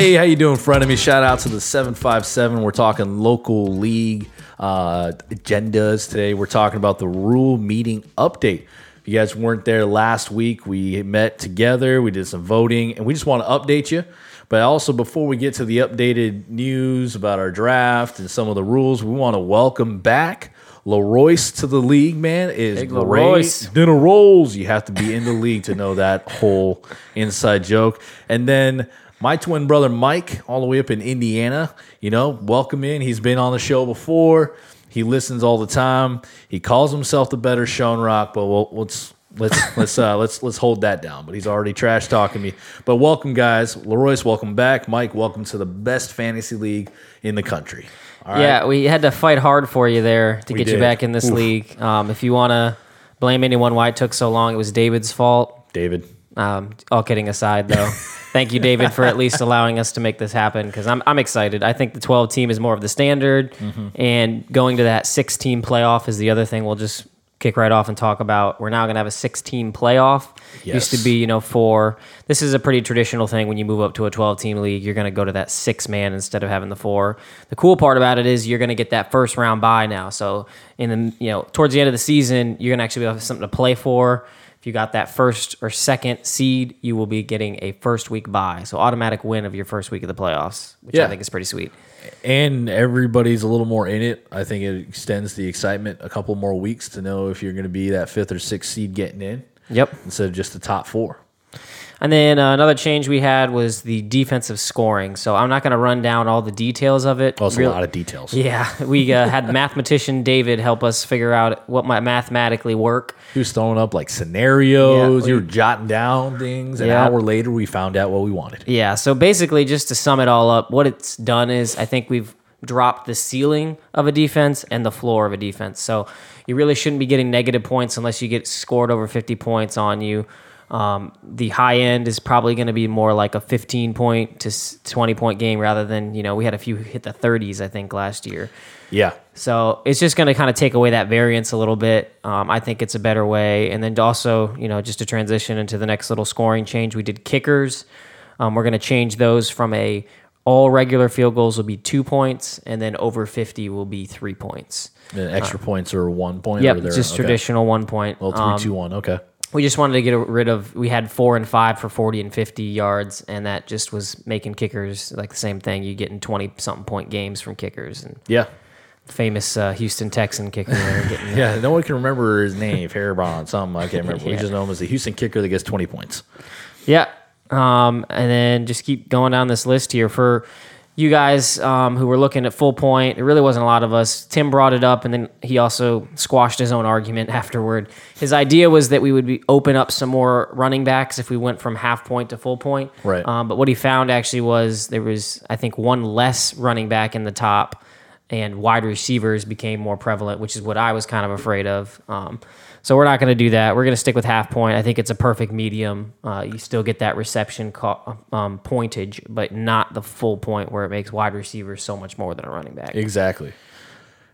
Hey, how you doing, friend of me? Shout out to the 757. We're talking local league uh, agendas today. We're talking about the rule meeting update. If you guys weren't there last week, we met together, we did some voting, and we just want to update you. But also, before we get to the updated news about our draft and some of the rules, we want to welcome back Leroyce to the league, man. Is Big great. Leroyce. Dinner rolls. You have to be in the league to know that whole inside joke. And then my twin brother Mike, all the way up in Indiana, you know, welcome in. He's been on the show before. He listens all the time. He calls himself the better Sean Rock, but we'll, let's let's let's uh, let's let's hold that down. But he's already trash talking me. But welcome, guys. Leroyce, welcome back. Mike, welcome to the best fantasy league in the country. All right. Yeah, we had to fight hard for you there to We get you back in this Oof. league. Um, if you want to blame anyone why it took so long, it was David's fault. David. Um, all kidding aside, though, thank you, David, for at least allowing us to make this happen because I'm, I'm excited. I think the 12 team is more of the standard, Mm-hmm. and going to that six team playoff is the other thing we'll just kick right off and talk about. We're now going to have a six team playoff. Used to be, you know, four. This is a pretty traditional thing when you move up to a 12 team league. You're going to go to that six man instead of having the four. The cool part about it is you're going to get that first round bye now. So, in the, you know, towards the end of the season, you're going to actually have something to play for. If you got that first or second seed, you will be getting a first week bye. So automatic win of your first week of the playoffs, which Yeah. I think is pretty sweet. and everybody's a little more in it. I think it extends the excitement a couple more weeks to know if you're going to be that fifth or sixth seed getting in Yep. instead of just the top four. And then uh, another change we had was the defensive scoring. So I'm not going to run down all the details of it. Oh, it's Real- a lot of details. Yeah, we uh, had mathematician David help us figure out what might mathematically work. He was throwing up like scenarios. Yeah, you we- were jotting down things. An Yeah. hour later, we found out what we wanted. Yeah, so basically, just to sum it all up, what it's done is I think we've dropped the ceiling of a defense and the floor of a defense. So you really shouldn't be getting negative points unless you get scored over 50 points on you. Um, the high end is probably going to be more like a 15 point to 20 point game rather than, you know, we had a few hit the 30s, I think, last year. Yeah. So it's just going to kind of take away that variance a little bit. Um, I think it's a better way. And then also, you know, just to transition into the next little scoring change, we did kickers. Um, we're going to change those from a all regular field goals will be two points, and then over 50 will be three points. And extra points are one point. Yep, just okay. traditional one point. Well, three, Um, two, one. Okay. We just wanted to get rid of we had four and five for 40 and 50 yards and that just was making kickers like the same thing you get in 20 something point games from kickers and Yeah. famous uh, houston texan kicker getting Yeah. No one can remember his name. Faribault, something. I can't remember. We just know him as the Houston kicker that gets 20 points. Yeah. Um, and then just keep going down this list here for you guys um, who were looking at full point. It really wasn't a lot of us. Tim brought it up, and then he also squashed his own argument afterward. His idea was that we would be open up some more running backs if we went from half point to full point. Right. Um, but what he found actually was there was, I think, one less running back in the top, and wide receivers became more prevalent, which is what I was kind of afraid of. Um, so we're not going to do that. We're going to stick with half point. I think it's a perfect medium. Uh, you still get that reception co- um, pointage, but not the full point where it makes wide receivers so much more than a running back. Exactly.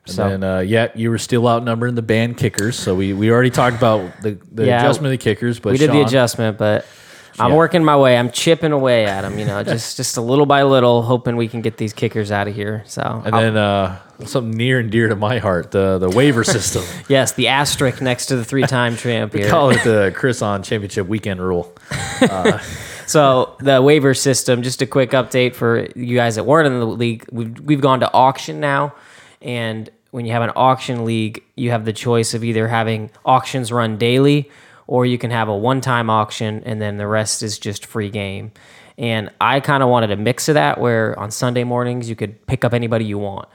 And So- then, uh, yeah, you were still outnumbering the band kickers. So we, we already talked about the, the Yeah, adjustment of the kickers. But we did the adjustment, but I'm Yeah. working my way. I'm chipping away at them, you know, just just a little by little, hoping we can get these kickers out of here. So And I'll- then uh, something near and dear to my heart, the the waiver system. yes, the asterisk next to the three-time champ here. Call it the Chris on Championship Weekend rule. So the waiver system, just a quick update for you guys that weren't in the league. We've we've gone to auction now, and when you have an auction league, you have the choice of either having auctions run daily, or you can have a one-time auction, and then the rest is just free game. And I kind of wanted a mix of that, where on Sunday mornings you could pick up anybody you want.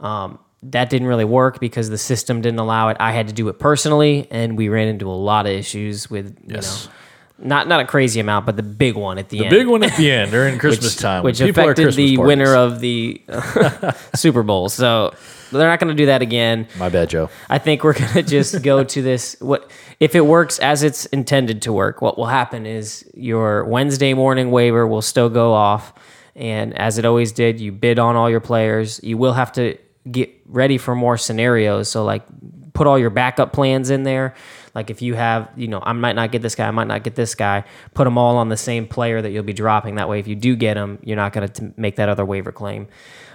Um, that didn't really work because the system didn't allow it. I had to do it personally, and we ran into a lot of issues with you Yes. know not not a crazy amount, but the big one at the, The end. big one at the end during Christmas time, which are at affected the Christmas winner of the Super Bowl. So they're not going to do that again. My bad, Joe. I think we're going to just go to this. What if it works as it's intended to work? What will happen is your Wednesday morning waiver will still go off, and as it always did, you bid on all your players. You will have to get ready for more scenarios. So like put all your backup plans in there. Like if you have, you know, I might not get this guy, I might not get this guy. Put them all on the same player that you'll be dropping. That way, if you do get them, you're not going to make that other waiver claim.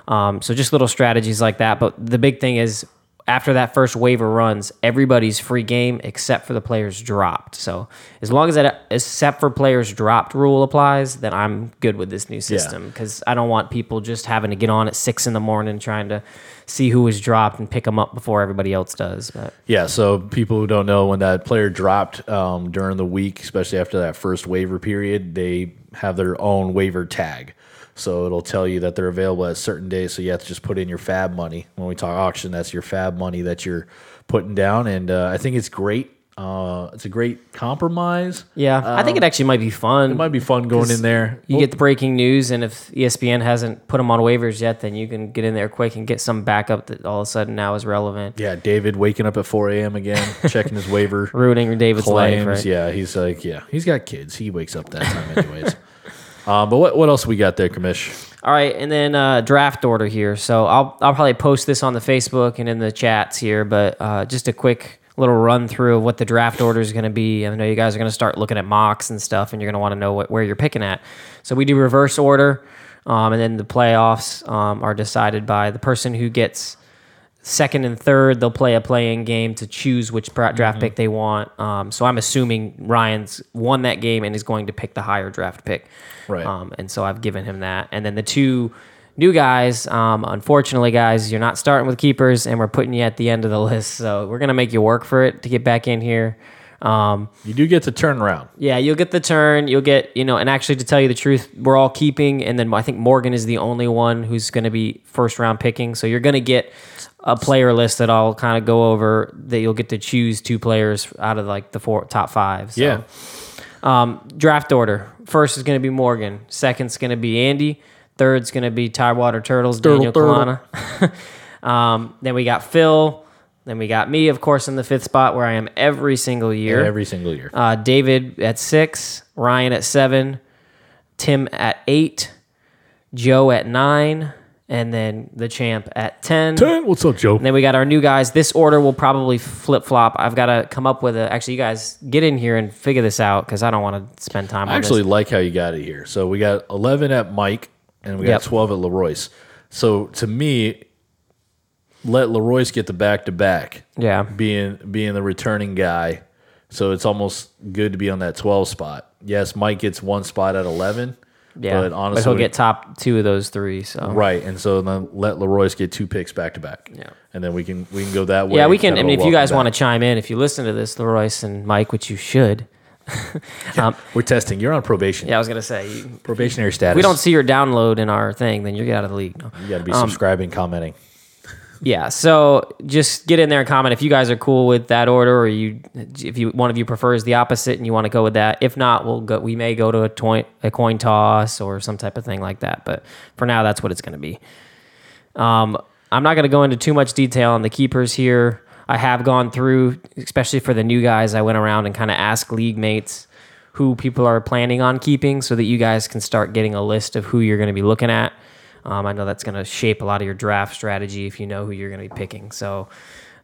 Um, so just little strategies like that. But the big thing is after that first waiver runs, everybody's free game except for the players dropped. So as long as that except for players dropped rule applies, then I'm good with this new system because I don't want people just having to get on at six in the morning trying to see who was dropped and pick them up before everybody else does. But Yeah, so people who don't know, when that player dropped um, during the week, especially after that first waiver period, they have their own waiver tag. So it'll tell you that they're available at certain days. So you have to just put in your FAAB money. When we talk auction, that's your FAAB money that you're putting down. And uh, I think it's great. Uh, it's a great compromise. yeah, I think it actually might be fun. It might be fun going in there. You get the breaking news, and if ESPN hasn't put them on waivers yet, then you can get in there quick and get some backup that all of a sudden now is relevant. yeah, David waking up at 4 a.m. again, checking his waiver. Ruining David's claims. life, right? Yeah, he's like, yeah, he's got kids. He wakes up that time anyways. um, but what what else we got there, Kamish? All right, and then uh, draft order here. So I'll I'll probably post this on the Facebook and in the chats here, but uh, just a quick little run through of what the draft order is going to be. I know you guys are going to start looking at mocks and stuff, and you're going to want to know what, where you're picking at. So we do reverse order, um, and then the playoffs um, are decided by the person who gets second and third. They'll play a playing game to choose which draft Mm-hmm. pick they want. Um, so I'm assuming Ryan's won that game and is going to pick the higher draft pick. Right. Um, and so I've given him that. And then the two new guys, um, unfortunately, guys, you're not starting with keepers, and we're putting you at the end of the list. So we're gonna make you work for it to get back in here. Um, You do get to turn around. yeah, you'll get the turn. You'll get, you know, and actually, to tell you the truth, we're all keeping, and then I think Morgan is the only one who's going to be first round picking. So you're going to get a player list that I'll kind of go over that you'll get to choose two players out of like the four top five. So, Yeah. Um, draft order. First is going to be Morgan. Second's going to be Andy. Third's going to be Tidewater Turtles, Daniel turtle. Kalana. um, then we got Phil. Then we got me, of course, in the fifth spot where I am every single year. Every single year. Uh, David at six, Ryan at seven, Tim at eight, Joe at nine, and then the champ at 10. Ten. What's up, Joe? And then we got our new guys. This order will probably flip flop. I've got to come up with a. Actually, you guys get in here and figure this out because I don't want to spend time I on actually this. like how you got it here. So we got 11 at Mike and we got Yep. 12 at Leroyce. So to me, let Leroyce get the back to back. Yeah. Being being the returning guy. So it's almost good to be on that 12 spot. Yes, Mike gets one spot at 11. Yeah, But honestly, he'll get top two of those three. So right. And so then let Leroyce get two picks back to back. Yeah. And then we can we can go that way. yeah, we can. I mean, if you guys want to chime in, if you listen to this, Leroyce and Mike, which you should. um, We're testing. You're on probation. yeah, I was gonna say, you, Probationary status. if we don't see your download in our thing, then you get out of the league. No. you got to be um, subscribing, commenting. Yeah, so just get in there and comment if you guys are cool with that order, or you, if you one of you prefers the opposite and you want to go with that. If not, we'll go. We may go to a coin a coin toss or some type of thing like that. But for now, that's what it's going to be. Um, I'm not going to go into too much detail on the keepers here. I have gone through, especially for the new guys. I went around and kind of asked league mates who people are planning on keeping, so that you guys can start getting a list of who you're going to be looking at. Um, I know that's going to shape a lot of your draft strategy if you know who you're going to be picking. So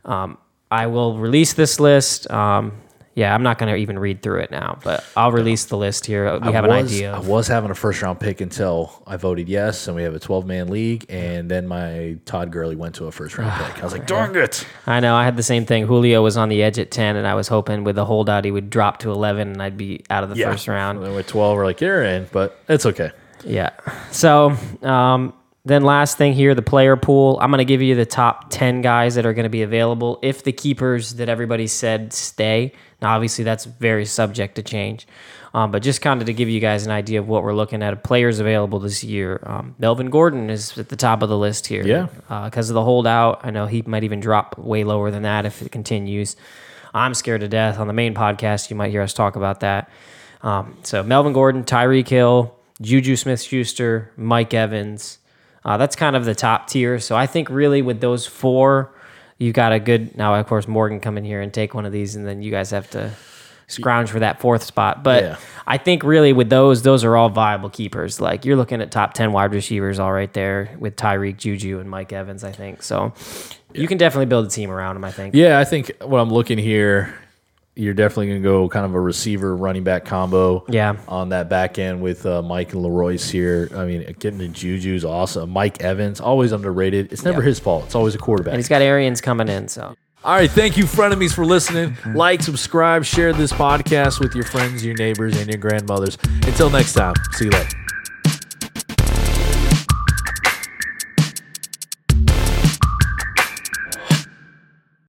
um, I will release this list. Um, yeah, I'm not going to even read through it now, but I'll release the list here. We I have an was- idea. I was having a first round pick until I voted yes, and we have a 12 man league, and then my Todd Gurley went to a first round pick. I was like, darn it. I know I had the same thing. Julio was on the edge at 10, and I was hoping with the holdout he would drop to 11, and I'd be out of the first round. And then with 12, we're like, you're in, but it's okay. Yeah. So um, then last thing here, the player pool. I'm going to give you the top 10 guys that are going to be available if the keepers that everybody said stay. Now, obviously, that's very subject to change. Um, but just kind of to give you guys an idea of what we're looking at, of players available this year. Um, Melvin Gordon is at the top of the list here. Yeah. Because of the holdout. I know he might even drop way lower than that if it continues. I'm scared to death. On the main podcast, you might hear us talk about that. Um, so Melvin Gordon, Tyreek Hill, Juju Smith Schuster, Mike Evans. Uh, that's kind of the top tier. So I think really with those four, you've got a good. Now, of course, Morgan come in here and take one of these, and then you guys have to scrounge for that fourth spot. But Yeah. I think really with those, those are all viable keepers. Like you're looking at top 10 wide receivers all right there with Tyreek, Juju, and Mike Evans, I think. So you can definitely build a team around him, I think. Yeah, I think what I'm looking here, you're definitely going to go kind of a receiver running back combo. Yeah. On that back end with uh, Mike and Leroyce here. I mean, getting the Juju's awesome. Mike Evans, always underrated. It's never Yeah. his fault. It's always a quarterback. And he's got Arians coming in. So All right, thank you, frenemies, for listening. Like, subscribe, share this podcast with your friends, your neighbors, and your grandmothers. Until next time, see you later.